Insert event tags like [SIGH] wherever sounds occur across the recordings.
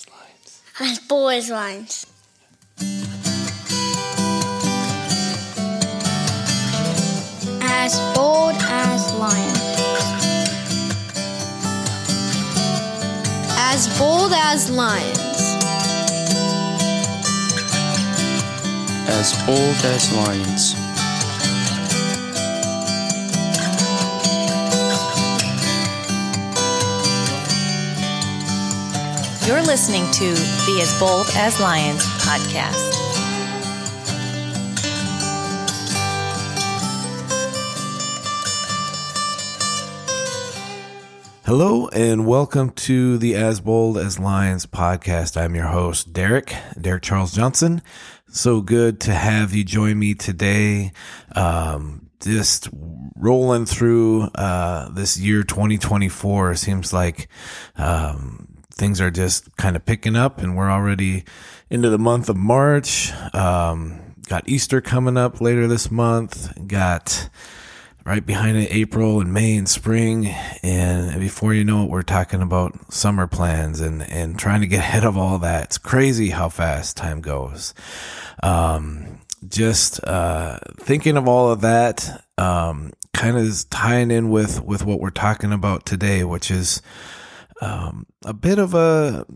as lions. As bold as lions. As bold as lions. As bold as lions. As bold as lions. You're listening to the As Bold as Lions podcast. Hello and welcome to the As Bold as Lions podcast. I'm your host, Derek, Derek Charles Johnson. So good to have you join me today. Um, just rolling through uh, this year 2024 seems like um, things are just kind of picking up and we're already into the month of March. Um, got Easter coming up later this month. Got right behind it April and May and spring. And before you know it, we're talking about summer plans and, and trying to get [LAUGHS] ahead of all that. It's crazy how fast time goes. Um, just, uh, thinking of all of that, um, kind of tying in with, with what we're talking about today, which is, um, a bit of a,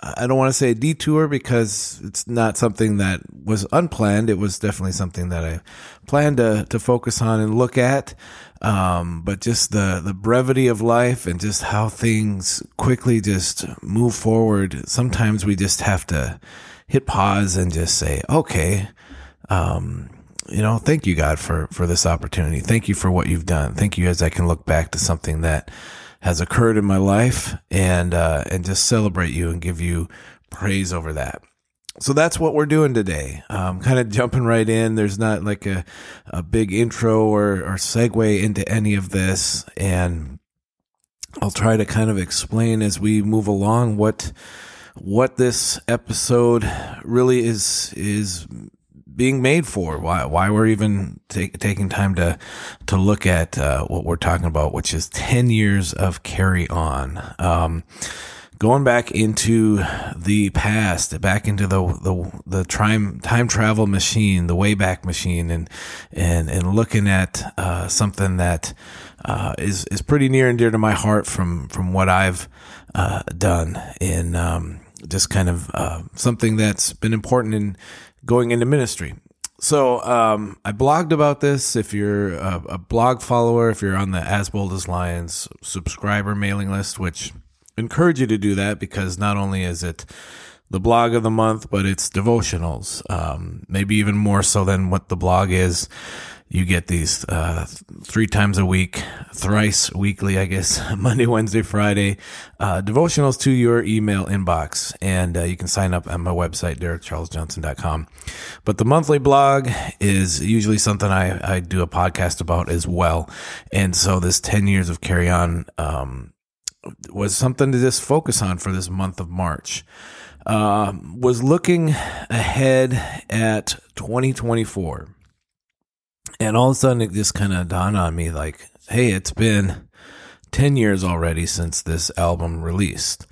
I don't want to say a detour because it's not something that was unplanned. It was definitely something that I planned to, to focus on and look at. Um, but just the, the brevity of life and just how things quickly just move forward. Sometimes we just have to hit pause and just say, okay, um, you know, thank you, God, for, for this opportunity. Thank you for what you've done. Thank you as I can look back to something that, has occurred in my life and uh, and just celebrate you and give you praise over that. So that's what we're doing today. Um, kind of jumping right in. There's not like a, a big intro or, or segue into any of this. And I'll try to kind of explain as we move along what, what this episode really is, is being made for, why why we're even take, taking time to to look at uh, what we're talking about, which is ten years of carry on. Um, going back into the past, back into the the the time time travel machine, the Wayback Machine, and and and looking at uh, something that uh, is is pretty near and dear to my heart from from what I've uh, done in. Um, just kind of uh, something that's been important in going into ministry. So um, I blogged about this. If you're a, a, blog follower, if you're on the As Bold as Lions subscriber mailing list, which encourage you to do that because not only is it the blog of the month, but it's devotionals. Um, maybe even more so than what the blog is you get these uh, three times a week, thrice weekly, I guess, [LAUGHS] Monday, Wednesday, Friday, uh, devotionals to your email inbox. And uh, you can sign up on my website, derekcharlesjohnson.com. But the monthly blog is usually something I, I do a podcast about as well. And so this 10 years of carry on um, was something to just focus on for this month of March. Uh, was looking ahead at 2024 and all of a sudden, it just kind of dawned on me like, hey, it's been 10 years already since this album released.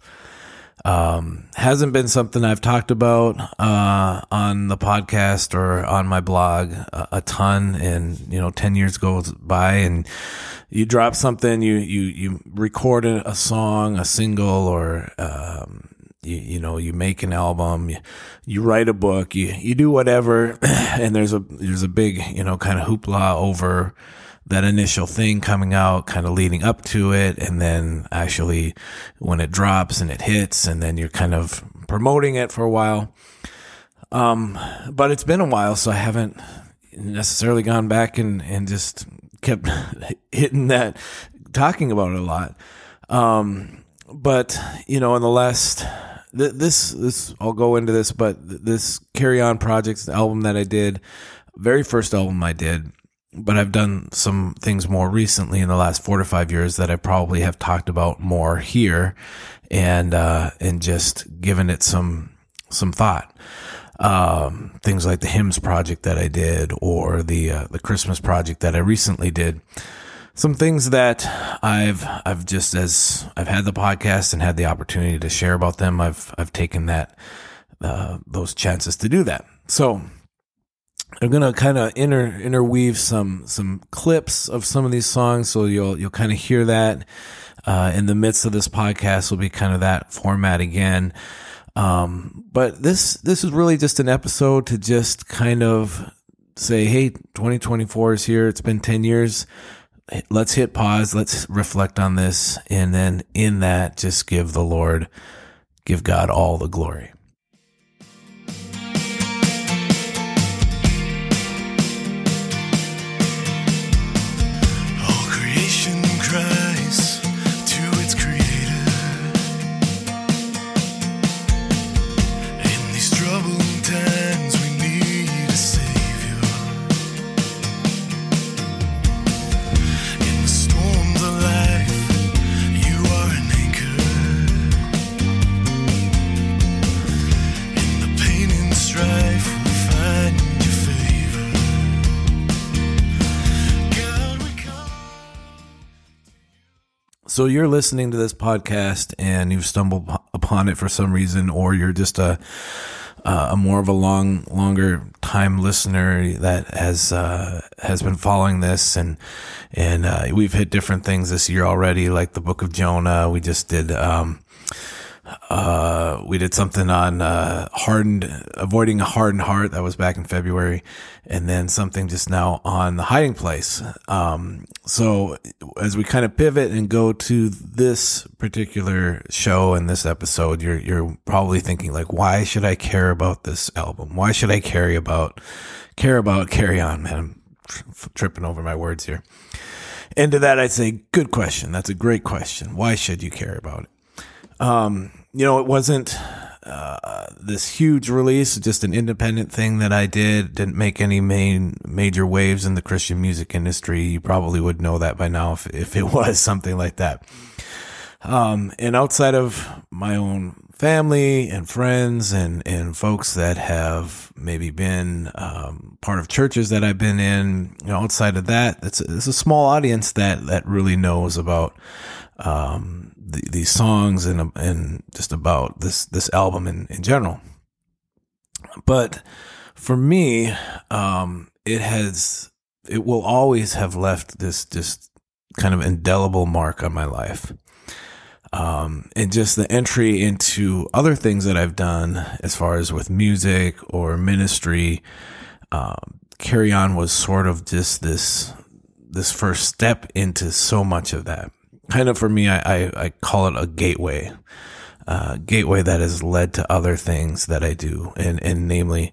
Um, hasn't been something I've talked about uh, on the podcast or on my blog a, a, ton. And you know, ten years goes by, and you drop something, you you you record a song, a single, or um, you, you know, you make an album, you, you write a book, you, you do whatever. [CLEARS THROAT] And there's a, there's a big, you know, kind of hoopla over that initial thing coming out, kind of leading up to it. And then actually when it drops and it hits and then you're kind of promoting it for a while. Um, but it's been a while, so I haven't necessarily gone back and, and just kept [LAUGHS] hitting that, talking about it a lot. Um, but you know, in the last this this I'll go into this, but this Carry On Projects album that I did, very first album I did, but I've done some things more recently in the last four to five years that I probably have talked about more here, and uh, and just given it some some thought. Um, things like the hymns project that I did, or the uh, the Christmas project that I recently did. Some things that I've I've just as I've had the podcast and had the opportunity to share about them, I've I've taken that uh, those chances to do that. So I'm gonna kind of inter interweave some some clips of some of these songs, so you'll you'll kind of hear that uh, in the midst of this podcast. Will be kind of that format again. Um, but this this is really just an episode to just kind of say, hey, 2024 is here. It's been 10 years. Let's hit pause. Let's reflect on this, and then in that, just give the Lord, give God all the glory. So you're listening to this podcast and you've stumbled upon it for some reason, or you're just a a more of a long, longer time listener that has uh, has been following this, and and uh, we've hit different things this year already, like the Book of Jonah. We just did. Um, uh, we did something on uh, hardened, avoiding a hardened heart. That was back in February, and then something just now on the hiding place. Um, so as we kind of pivot and go to this particular show and this episode, you're you're probably thinking like, why should I care about this album? Why should I carry about care about carry on? Man, I'm tri- tripping over my words here. And to that, I'd say, good question. That's a great question. Why should you care about it? Um, you know, it wasn't uh, this huge release, just an independent thing that I did. Didn't make any main major waves in the Christian music industry. You probably would know that by now if if it [LAUGHS] was something like that. Um, and outside of my own family and friends and, and folks that have maybe been um, part of churches that I've been in, you know, outside of that, it's a, it's a small audience that that really knows about um, the, these songs and and just about this this album in in general. But for me, um, it has it will always have left this just kind of indelible mark on my life. Um, and just the entry into other things that I've done as far as with music or ministry, um, carry on was sort of just this, this first step into so much of that. Kind of for me, I, I, I call it a gateway, uh, gateway that has led to other things that I do. And, and namely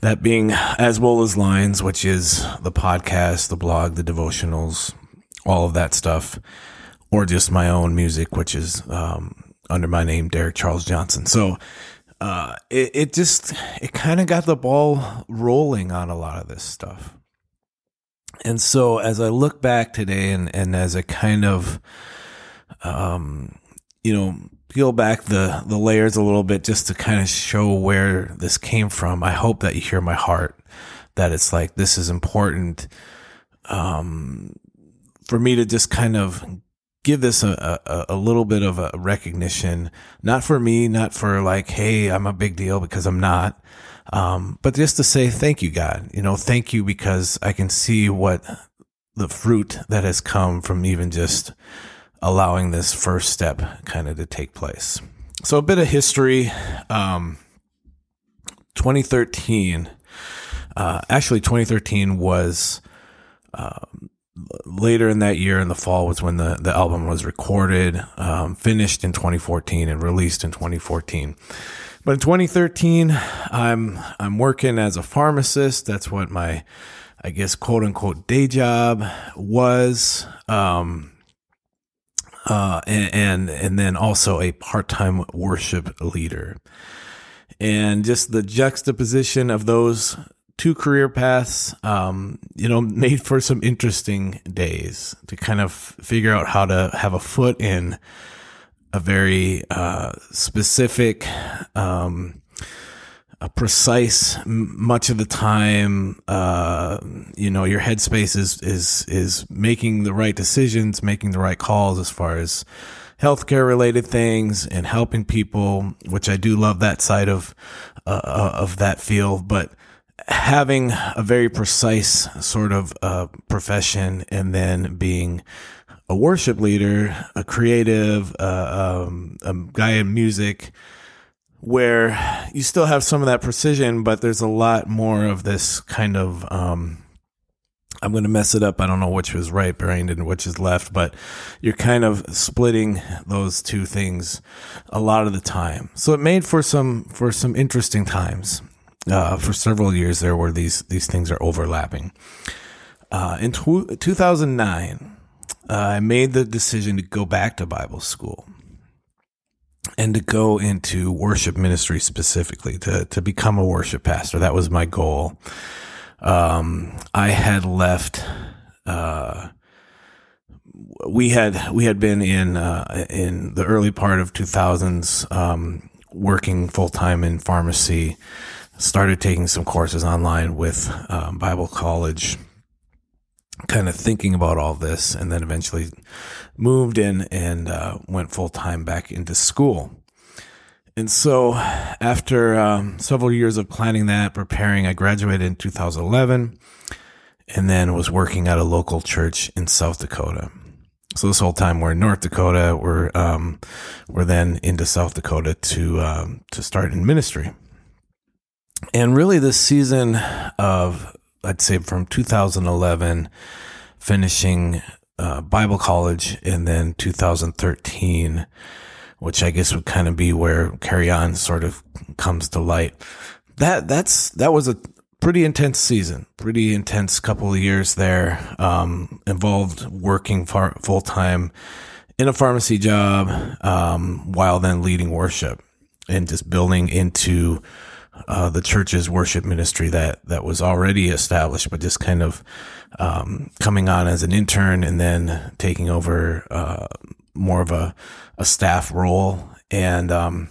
that being As Bold as Lions, which is the podcast, the blog, the devotionals, all of that stuff or just my own music, which is um, under my name, Derek Charles Johnson. So uh, it, it just it kind of got the ball rolling on a lot of this stuff. And so as I look back today, and and as I kind of, um, you know, peel back the the layers a little bit, just to kind of show where this came from, I hope that you hear my heart. That it's like this is important. Um, for me to just kind of give this a, a, a, little bit of a recognition, not for me, not for like, hey, I'm a big deal because I'm not, um, but just to say thank you, God. You know, thank you because I can see what the fruit that has come from even just allowing this first step kind of to take place. So a bit of history. Um, 2013, uh, actually 2013 was, um, later in that year in the fall was when the, the album was recorded, um, finished in 2014 and released in 2014. But in 2013, I'm I'm working as a pharmacist. That's what my, I guess, quote unquote day job was. Um, uh, and, and and then also a part time worship leader, and just the juxtaposition of those two career paths, um, you know, made for some interesting days to kind of figure out how to have a foot in a very uh, specific um, a precise much of the time uh you know your headspace is is is making the right decisions making the right calls as far as healthcare related things and helping people which i do love that side of uh, of that field but having a very precise sort of uh, profession and then being a worship leader a creative uh, um, a guy in music where you still have some of that precision, but there's a lot more of this kind of um, I'm going to mess it up. I don't know which was right brained and which is left, but you're kind of splitting those two things a lot of the time. So it made for some for some interesting times. Uh, for several years there where these these things are overlapping. Uh, in tw- 2009, uh, I made the decision to go back to Bible school and to go into worship ministry specifically to to become a worship pastor. That was my goal. Um, I had left. Uh, we had we had been in uh, in the early part of 2000s um, working full time in pharmacy. Started taking some courses online with um, Bible College kind of thinking about all this and then eventually moved in and uh, went full time back into school. And so, after um, several years of planning that, preparing, I graduated in 2011 and then was working at a local church in South Dakota. So this whole time we're in North Dakota. We're um, we're then into South Dakota to um, to start in ministry. And really, this season of I'd say from 2011, finishing uh, Bible college, and then 2013, which I guess would kind of be where Carry On sort of comes to light. That that's that was a pretty intense season, pretty intense couple of years there. Um, involved working far, full time in a pharmacy job um, while then leading worship and just building into uh, the church's worship ministry that that was already established, but just kind of um, coming on as an intern and then taking over uh, more of a, a staff role. And um,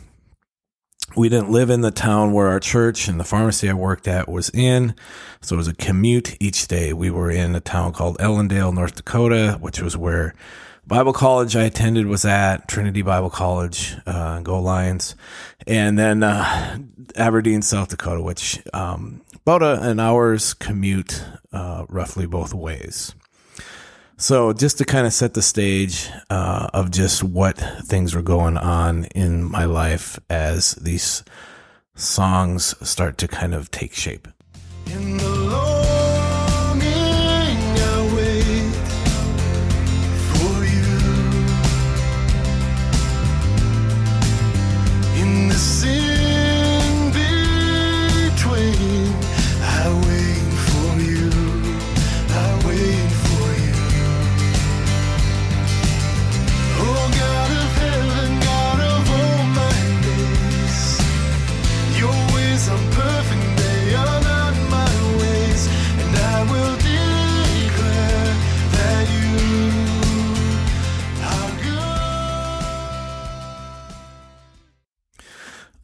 we didn't live in the town where our church and the pharmacy I worked at was in, so it was a commute each day. We were in a town called Ellendale, North Dakota, which was where Bible college I attended was at Trinity Bible College, uh, Go Lions, and then uh, Aberdeen, South Dakota, which um, about a, an hour's commute, uh, roughly both ways. So just to kind of set the stage uh, of just what things were going on in my life as these songs start to kind of take shape.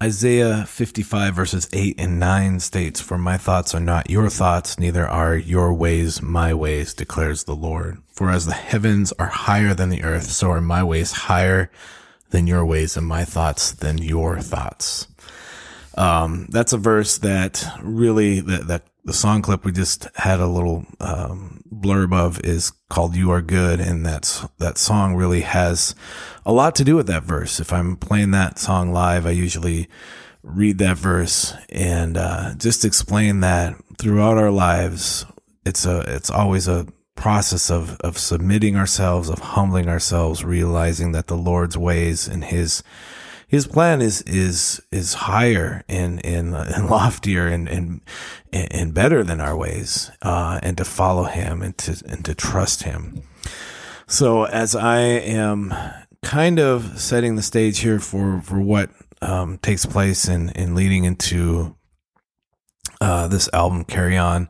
Isaiah 55 verses 8 and 9 states, For my thoughts are not your thoughts, neither are your ways my ways, declares the Lord. For as the heavens are higher than the earth, so are my ways higher than your ways, and my thoughts than your thoughts. Um, that's a verse that really, that, that the song clip we just had a little, um, blurb of is called You Are Good. And that's, that song really has a lot to do with that verse. If I'm playing that song live, I usually read that verse and, uh, just explain that throughout our lives, it's a, it's always a process of, of submitting ourselves, of humbling ourselves, realizing that the Lord's ways and his, his plan is is is higher and and, [LAUGHS] and loftier and, and and better than our ways, uh, and to follow him and to and to trust him. So as I am kind of setting the stage here for for what um, takes place in in leading into uh, this album, carry on.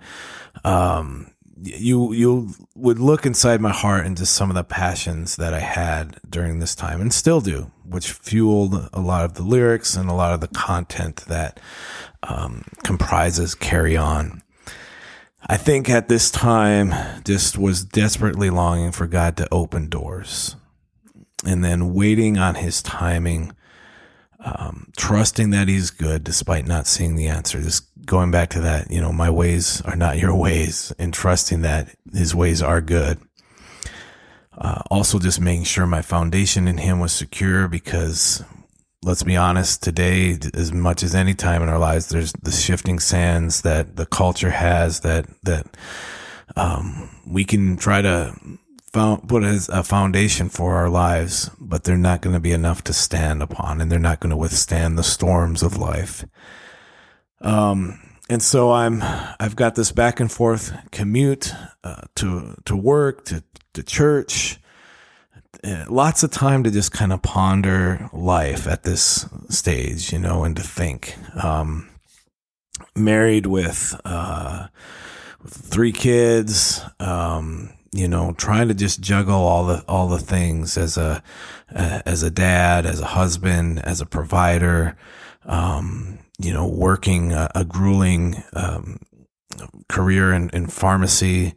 Um, you you would look inside my heart into some of the passions that I had during this time and still do which fueled a lot of the lyrics and a lot of the content that um, comprises Carry On. I think at this time, just was desperately longing for God to open doors and then waiting on his timing, um, trusting that he's good despite not seeing the answer. Just going back to that, you know, my ways are not your [LAUGHS] ways and trusting that his ways are good. Uh, also just making sure my foundation in him was secure because let's be honest, today, as much as any time in our lives, there's the shifting sands that the culture has that, that, um, we can try to found, put as a foundation for our lives, but they're not going to be enough to stand upon and they're not going to withstand the storms of life. Um, and so I'm, I've got this back and forth commute, uh, to, to work, to, to church, uh, lots of time to just kind of ponder life at this stage, you know, and to think. Um, married with, uh, with three kids, um, you know, trying to just juggle all the, all the things as a, as a dad, as a husband, as a provider, um, you know, working a, a grueling, um, career in, in pharmacy,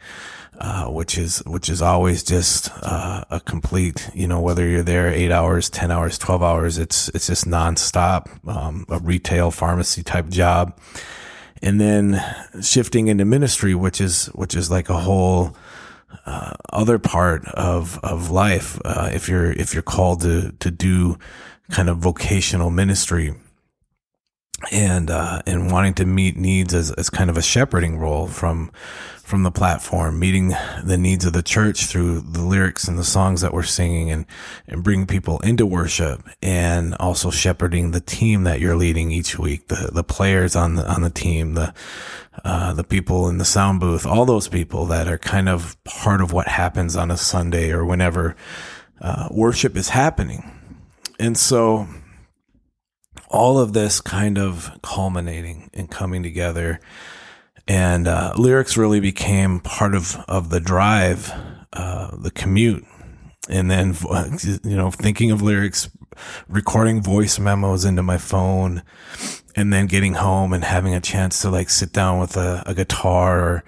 uh, which is which is always just uh, a complete, you know, whether you're there eight hours, ten hours, twelve hours, it's it's just nonstop, um, a retail pharmacy type job, and then shifting into ministry, which is which is like a whole uh, other part of of life. Uh, if you're if you're called to to do kind of vocational ministry and uh, and wanting to meet needs as, as kind of a shepherding role from from the platform, meeting the needs of the church through the lyrics and the songs that we're singing, and and bring people into worship, and also shepherding the team that you're leading each week, the the players on the on the team, the uh, the people in the sound booth, all those people that are kind of part of what happens on a Sunday or whenever uh, worship is happening, and so all of this kind of culminating and coming together. And uh, lyrics really became part of, of the drive, uh, the commute. And then, you know, thinking of lyrics, recording voice memos into my phone, and then getting home and having a chance to like sit down with a, a guitar or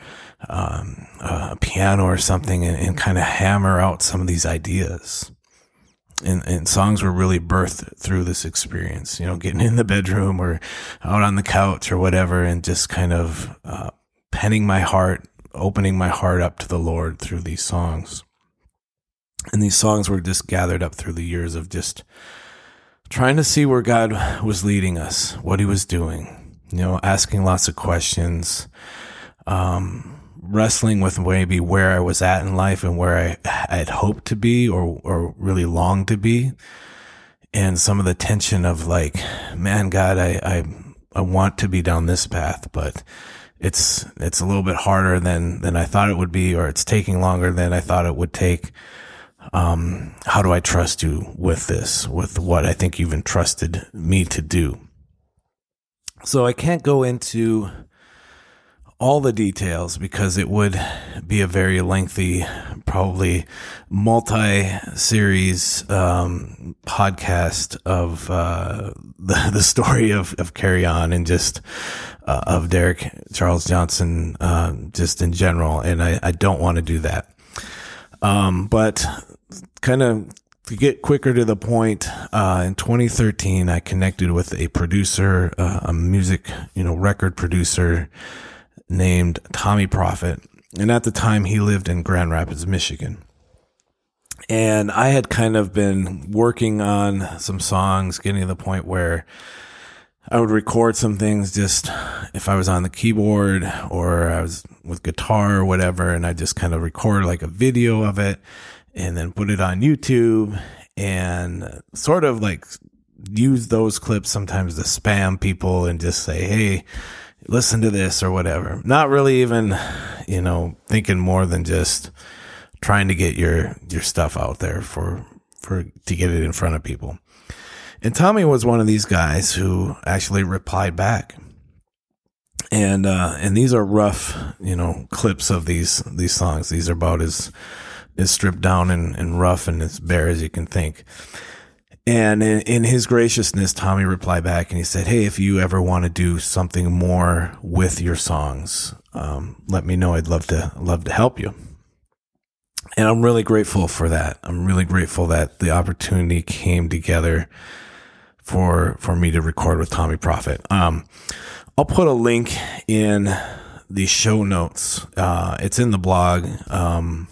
um, a piano or something and, and kind of hammer out some of these ideas and, and songs were really birthed through this experience, you know, getting in the bedroom or out on the couch or whatever, and just kind of uh, penning my heart, opening my heart up to the Lord through these songs. And these songs were just gathered up through the years of just trying to see where God was leading us, what He was doing, you know, asking lots of questions. Um, wrestling with maybe where I was at in life and where I, had hoped to be or, or really longed to be. And some of the tension of like, man, God, I, I, I want to be down this path, but it's, it's a little bit harder than, than I thought it would be, or it's taking longer than I thought it would take. Um, how do I trust you with this, with what I think you've entrusted me to do? So I can't go into all the details because it would be a very lengthy, probably multi series um, podcast of uh, [LAUGHS] the, the story of, of Carry On and just uh, of Derek Charles Johnson, uh, just in general. And I, I don't want to do that. Um, but kind of to get quicker to the point, uh, in 2013, I connected with a producer, uh, a music, you know, record producer named Tommee Profitt. And at the time, he lived in Grand Rapids, Michigan. And I had kind of been working on some songs, getting to the point where I would record some things just if I was on the keyboard or I was with guitar or whatever. And I just kind of record like a video of it and then put it on YouTube and sort of like use those clips sometimes to spam people and just say, Hey, listen to this or whatever. Not really even, you know, thinking more than just trying to get your your stuff out there for for to get it in front of people. And Tommee was one of these guys who actually replied back. And uh and these are rough, you know, clips of these these songs. These are about as as stripped down and, and rough and as bare as you can think. And in, in his graciousness, Tommee replied back and he said, Hey, if you ever want to do something more with your songs, um, let me know. I'd love to, love to help you. And I'm really grateful for that. I'm really grateful that the opportunity came together for, for me to record with Tommee Profitt. Um, I'll put a link in the show notes. Uh, it's in the blog, um,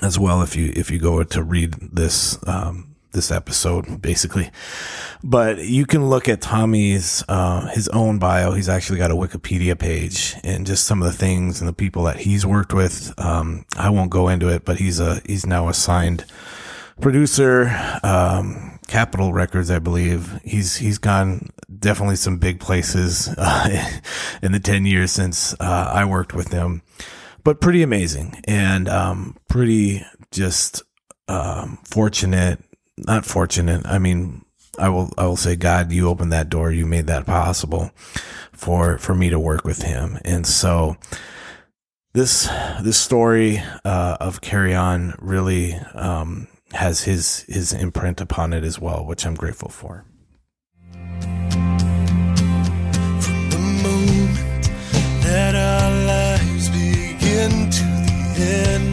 as well. If you, if you go to read this, um, this episode basically. But you can look at tommee's uh, his own bio. He's actually got a wikipedia page and just some of the things and the people that he's worked with. Um, i won't go into it but he's a he's now a signed producer um, capitol records i believe. He's he's gone definitely some big places uh, [LAUGHS] in the 10 years since uh, i worked with him. But pretty amazing and um, pretty just um, fortunate not fortunate. I mean, I will I will say, God, you opened that door. You made that possible for for me to work with Him. And so this this story uh, of Carry On really um, has his his imprint upon it as well, which I'm grateful for. that our lives begin to the end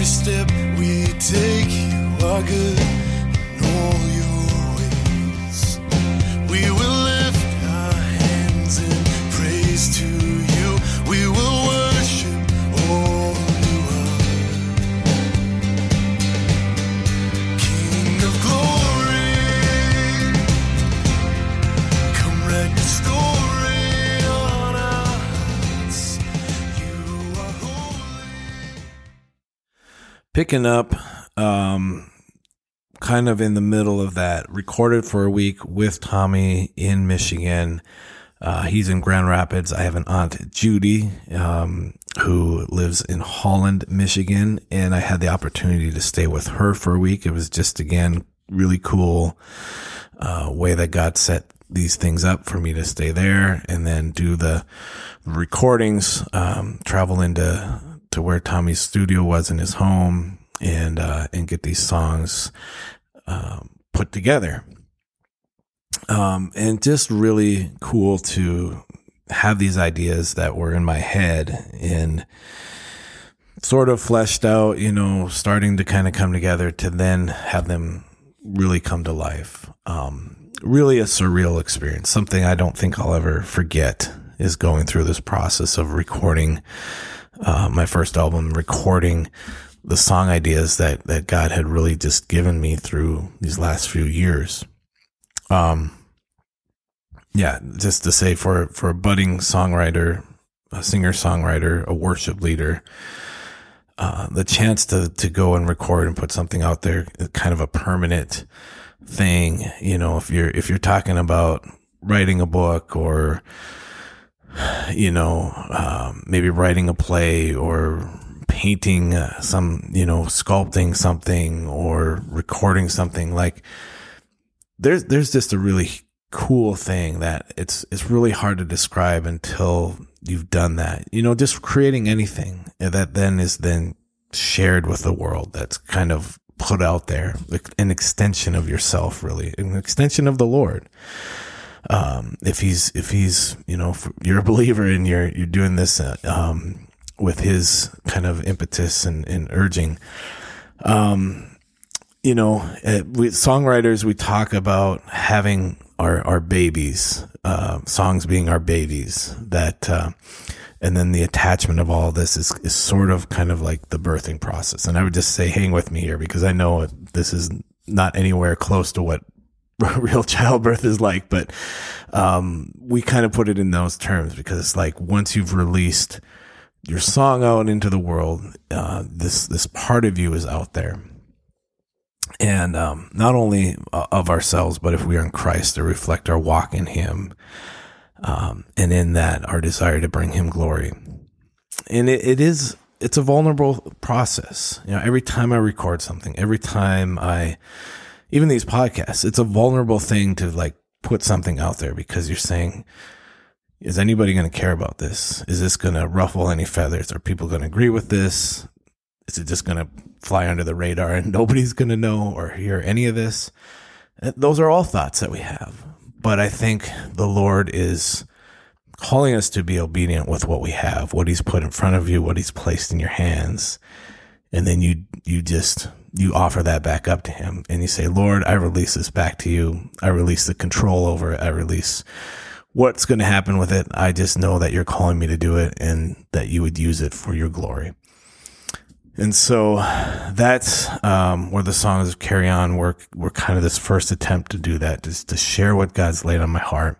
every step we take. You are good picking up um kind of in the middle of that recorded for a week with tommee in michigan. Uh, he's in grand rapids. I have an aunt judy um, who lives in holland michigan and i had the opportunity to stay with her for a week. It was just again really cool uh, way that god set these things up for me to stay there and then do the recordings um, travel into to where Tommee's studio was in his home and uh, and get these songs um, put together. Um, and just really cool to have these ideas that were in my head and sort of fleshed out, you know, starting to kind of come together to then have them really come to life. Um, really a surreal experience, something I don't think I'll ever forget is going through this process of recording uh, my first album, recording the song ideas that, that God had really just given me through these last few years. Um, yeah, just to say for, for a budding songwriter, a singer songwriter, a worship leader, uh, the chance to, to go and record and put something out there, kind of a permanent thing. You know, if you're, if you're talking about writing a book or, you know, um, maybe writing a play or painting uh, some, you know, sculpting something or recording something like there's, there's just a really cool thing that it's, it's really hard to describe until you've done that, you know, just creating anything that then is then shared with the world. That's kind of put out there, an extension of yourself, really, an extension of the Lord um, if he's if he's you know you're a believer and you're you're doing this uh, um, with his kind of impetus and, and urging um, you know uh, we, songwriters we talk about having our our babies uh, songs being our babies that uh, and then the attachment of all this is, is sort of kind of like the birthing process. And i would just say hang with me here because i know this is not anywhere close to what [LAUGHS] real childbirth is like, but um, we kind of put it in those terms because it's like once you've released your song out into the world, uh, this this part of you is out there, and um, not only uh, of ourselves, but if we are in Christ, to reflect our walk in Him, um, and in that our desire to bring Him glory. And it, it is it's a vulnerable process. You know, every time I record something, every time I even these podcasts, it's a vulnerable thing to like put something out there because you're saying, is anybody going to care about this? Is this going to ruffle any feathers? Are people going to agree with this? Is it just going to fly under the radar and [LAUGHS] nobody's going to know or hear any of this? Uh, Those are all thoughts that we have. But I think the Lord is calling us to be obedient with what we have, what he's put in front of you, what he's placed in your hands. And then you, you just, you offer that back up to him and you say, Lord, I release this back to you. I release the control over it. I release what's going to happen with it. I just know that you're calling me to do it and that you would use it for your glory. And so that's um, where the songs of Carry On were, were kind of this first attempt to do that, just to share what God's laid on my heart.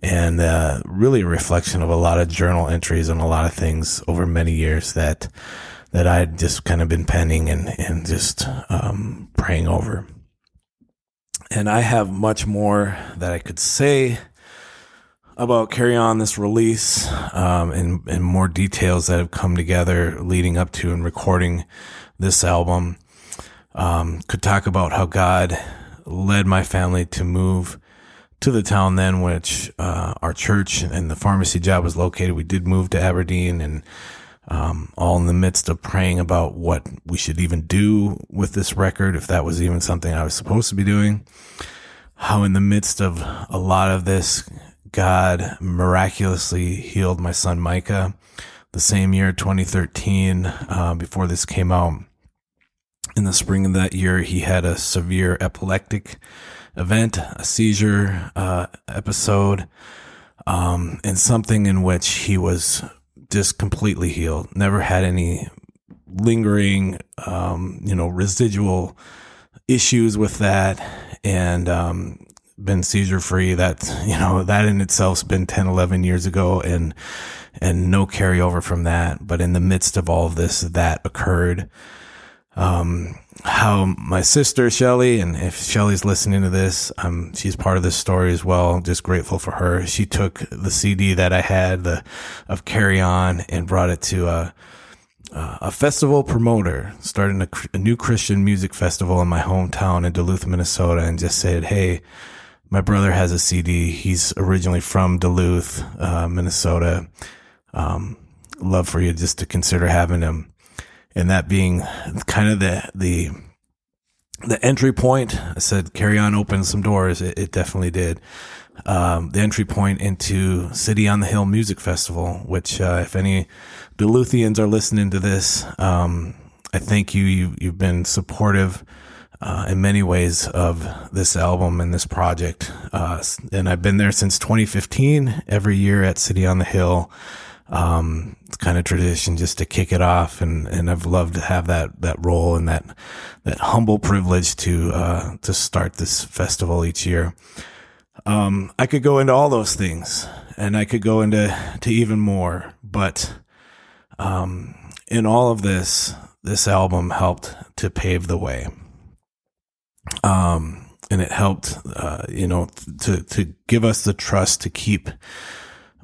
And uh, really a reflection of a lot of journal entries and a lot of things over many years that that I had just kind of been penning and, and just um, praying over. And I have much more that I could say about Carry On this release um, and, and more details that have come together leading up to and recording this album. Um, could talk about how God led my family to move to the town then, which uh, our church and the pharmacy job was located. We did move to Aberdeen and um, all in the midst of praying about what we should even do with this record, if that was even something I was supposed to be doing. How, in the midst of a lot of this, God miraculously healed my son Micah the same year, 2013, uh, before this came out. In the spring of that year, he had a severe epileptic event, a seizure uh, episode, um, and something in which he was just completely healed. Never had any lingering, um, you know, residual issues with that, and um, been seizure free. That you know that in itself's been 10, 11 years ago, and and no carryover from that. But in the midst of all of this, that occurred. Um, how my sister Shelly, and if Shelly's listening to this, um, she's part of this story as well. Just grateful for her. She took the CD that I had, the of Carry On, and brought it to a a festival promoter, starting a, a new Christian music festival in my hometown in Duluth, Minnesota, and just said, "Hey, my brother has a CD. He's originally from Duluth, uh, Minnesota. Um, love for you just to consider having him." And that being kind of the the the entry point. I said, "Carry on, open some doors." It, it definitely did. Um, the entry point into City on the Hill Music Festival, which, uh, if any Duluthians are listening to this, um, I thank you. you you've been supportive. Uh, in many ways of this album and this project. Uh, and I've been there since 2015 every year at City on the Hill um, it's kind of tradition just to kick it off. And, and I've loved to have that, that role and that, that humble privilege to, uh, to start this festival each year. Um, I could go into all those things and I could go into, to even more, but, um, in all of this, this album helped to pave the way. Um, and it helped, uh, you know, to, to give us the trust to keep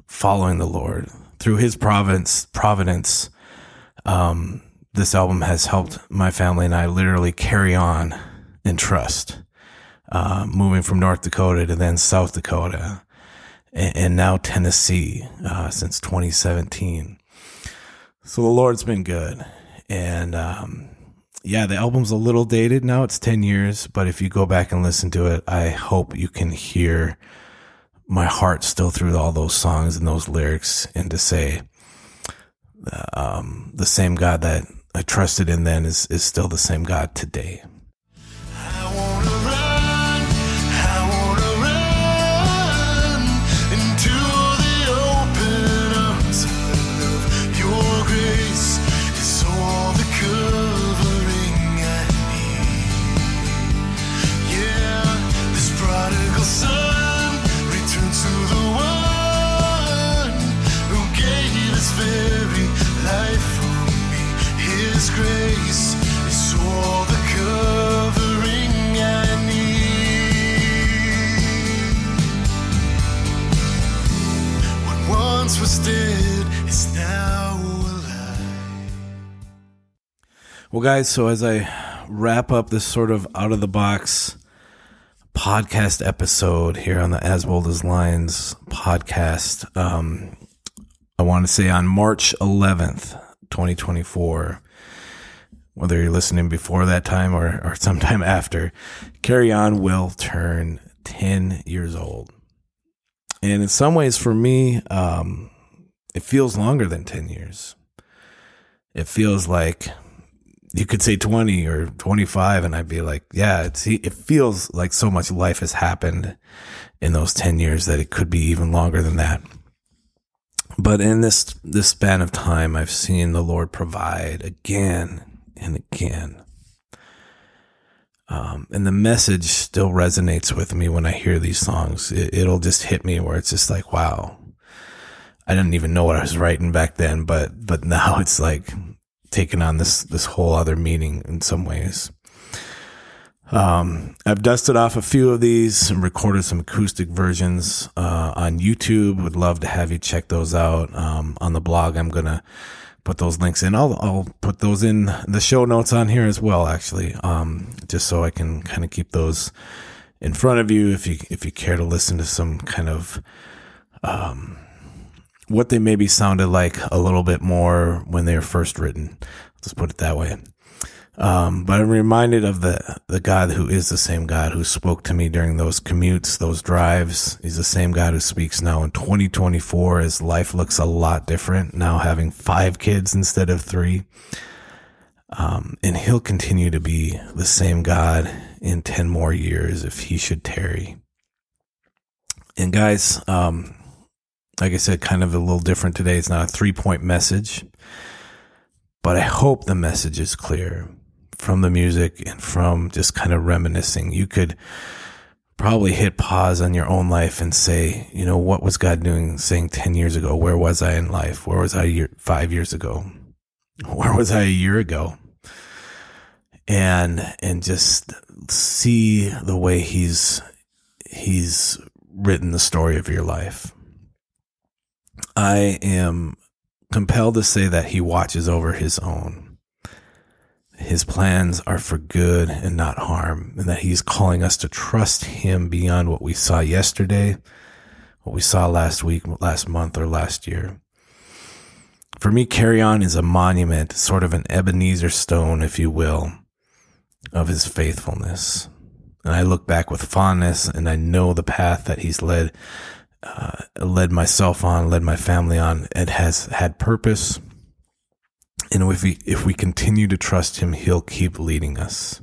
following the Lord through his providence, providence, um, this album has helped my family and I literally carry on in trust, uh, moving from North Dakota to then South Dakota and, and now Tennessee, uh, since 2017. So the Lord's been good. And, um, yeah, the album's a little dated now. It's 10 years, but if you go back and listen to it, I hope you can hear my heart still through all those songs and those lyrics and to say um, the same God that I trusted in then is, is still the same God today. Dead is now alive. Well, guys, so as I wrap up this sort of out of the box podcast episode here on the As Bold as Lions podcast. Um, I want to say on March 11th, 2024, whether you're listening before that time or, or sometime after, Carry On will turn 10 years old. And in some ways, for me, um, it feels longer than 10 years. It feels like you could say 20 or 25 and I'd be like, yeah, it's, it feels like so much life has happened in those 10 years that it could be even longer than that. But in this, this span of time, I've seen the Lord provide again and again. Um, and the message still resonates with me when I hear these songs. It, it'll just hit me where it's just like, wow, I didn't even know what I was writing back then, but, but now [LAUGHS] it's like taken on this, this whole other meaning in some ways. Um, I've dusted off a few of these and recorded some acoustic versions, uh, on YouTube. Would love to have you check those out. Um, on the blog, I'm to put those links in. I'll, I'll put those in the show notes on here as well, actually. Um, just so I can kind of keep those in front of you if you, if you care to listen to some kind of, um, what they maybe sounded like a little bit more when they were first written. Let's put it that way. Um, but I'm reminded of the, the God who is the same God who spoke to me during those commutes, those drives. He's the same God who speaks now in 2024 as life looks a lot different now having five kids instead of three. Um, and he'll continue to be the same God in 10 more years if he should tarry. And guys, um, like I said, kind of a little different today. It's not a three point message, but I hope the message is clear from the music and from just kind of reminiscing. You could probably hit pause on your own life and say, you know, what was God doing saying 10 years ago? Where was I in life? Where was I year, five years ago? Where was I a year ago? And, and just see the way he's, he's written the story of your life. I am compelled to say that he watches over his own. His plans are for good and not harm, and that he's calling us to trust him beyond what we saw yesterday, what we saw last week, last month, or last year. For me, Carry On is a monument, sort of an Ebenezer stone, if you will, of his faithfulness. And I look back with fondness and I know the path that he's led uh, led myself on, led my family on. It has had purpose. And if we, if we continue to trust him, he'll keep leading us.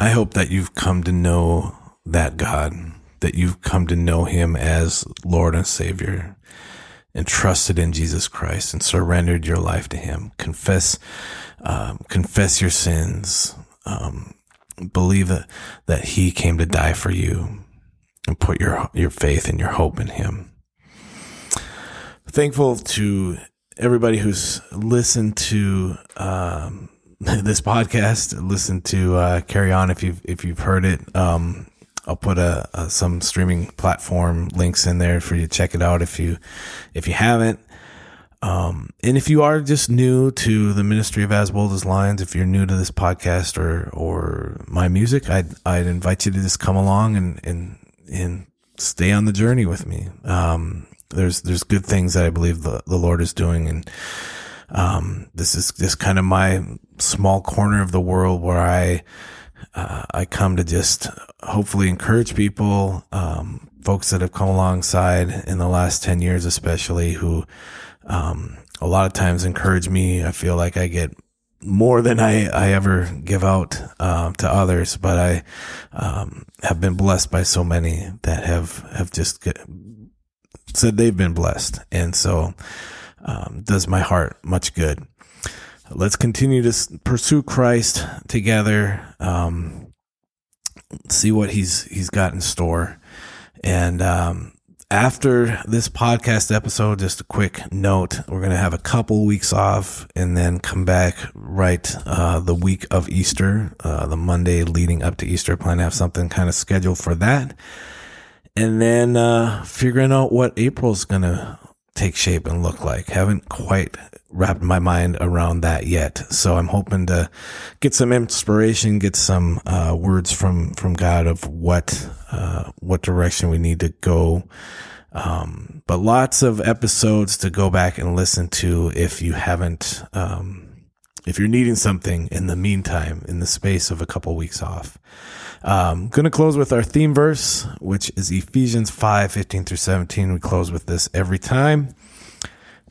I hope that you've come to know that God, that you've come to know him as Lord and Savior and trusted in Jesus Christ and surrendered your life to him. Confess, um, confess your sins. Um, believe that, that he came to die for you and put your your faith and your hope in him. Thankful to everybody who's listened to um, [LAUGHS] this podcast. Listen to uh, Carry On if you've if you've heard it. Um, I'll put a, a, some streaming platform links in there for you to check it out if you if you haven't. Um, and if you are just new to the ministry of As Bold as Lions, if you're new to this podcast or or my music, I'd I'd invite you to just come along and and and stay on the journey with me. Um, there's, there's good things that I believe the, the Lord is doing. And, um, this is just kind of my small corner of the world where I, uh, I come to just hopefully encourage people, um, folks that have come alongside in the last 10 years, especially who, um, a lot of times encourage me. I feel like I get more than I, I ever give out um, to others, but I um, have been blessed by so many that have have just said they've been blessed, and so um, does my heart much good. Let's continue to pursue Christ together. Um, see what he's he's got in store, and um, after this podcast episode, just a quick note: we're going to have a couple weeks off, and then come back right uh, the week of Easter, uh, the Monday leading up to Easter. Plan to have something kind of scheduled for that, and then uh, figuring out what April's going to take shape and look like. Haven't quite wrapped my mind around that yet. So I'm hoping to get some inspiration, get some uh, words from from God of what uh, what direction we need to go. Um, but lots of episodes to go back and listen to if you haven't. Um, if you're needing something in the meantime, in the space of a couple weeks off. Um, going to close with our theme verse, which is Ephesians 5 15 through 17. We close with this every time.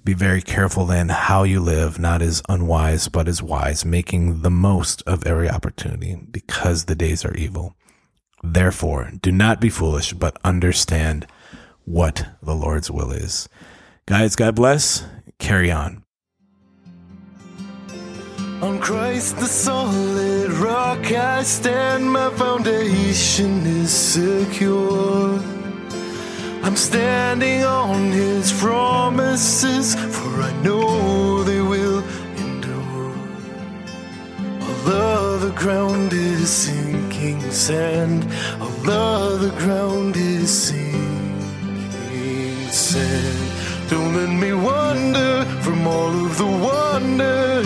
Be very careful then how you live, not as unwise, but as wise, making the most of every opportunity because the days are evil. Therefore, do not be foolish, but understand what the Lord's will is. Guys, God bless. Carry on. On Christ the solid rock I stand, my foundation is secure. I'm standing on his promises, for I know they will endure. All other ground is sinking sand, all other ground is sinking sand. Don't let me wander from all of the wonder.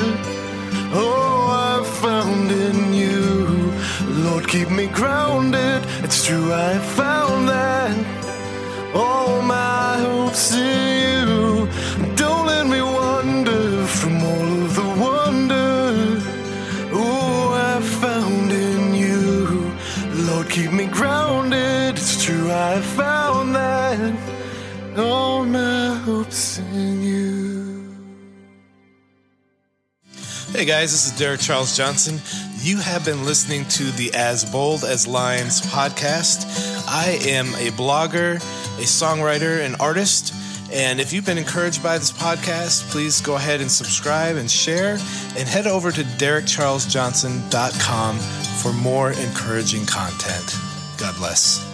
Oh, I found in you. Lord, keep me grounded. It's true, I found that. All my hopes in you. Don't let me wander from all of the wonder. Oh, I found in you. Lord, keep me grounded. It's true, I found that. All my Hey guys, this is Derek Charles Johnson. You have been listening to the As Bold as Lions podcast. I am a blogger, a songwriter, an artist. And if you've been encouraged by this podcast, please go ahead and subscribe and share and head over to derekcharlesjohnson.com for more encouraging content. God bless.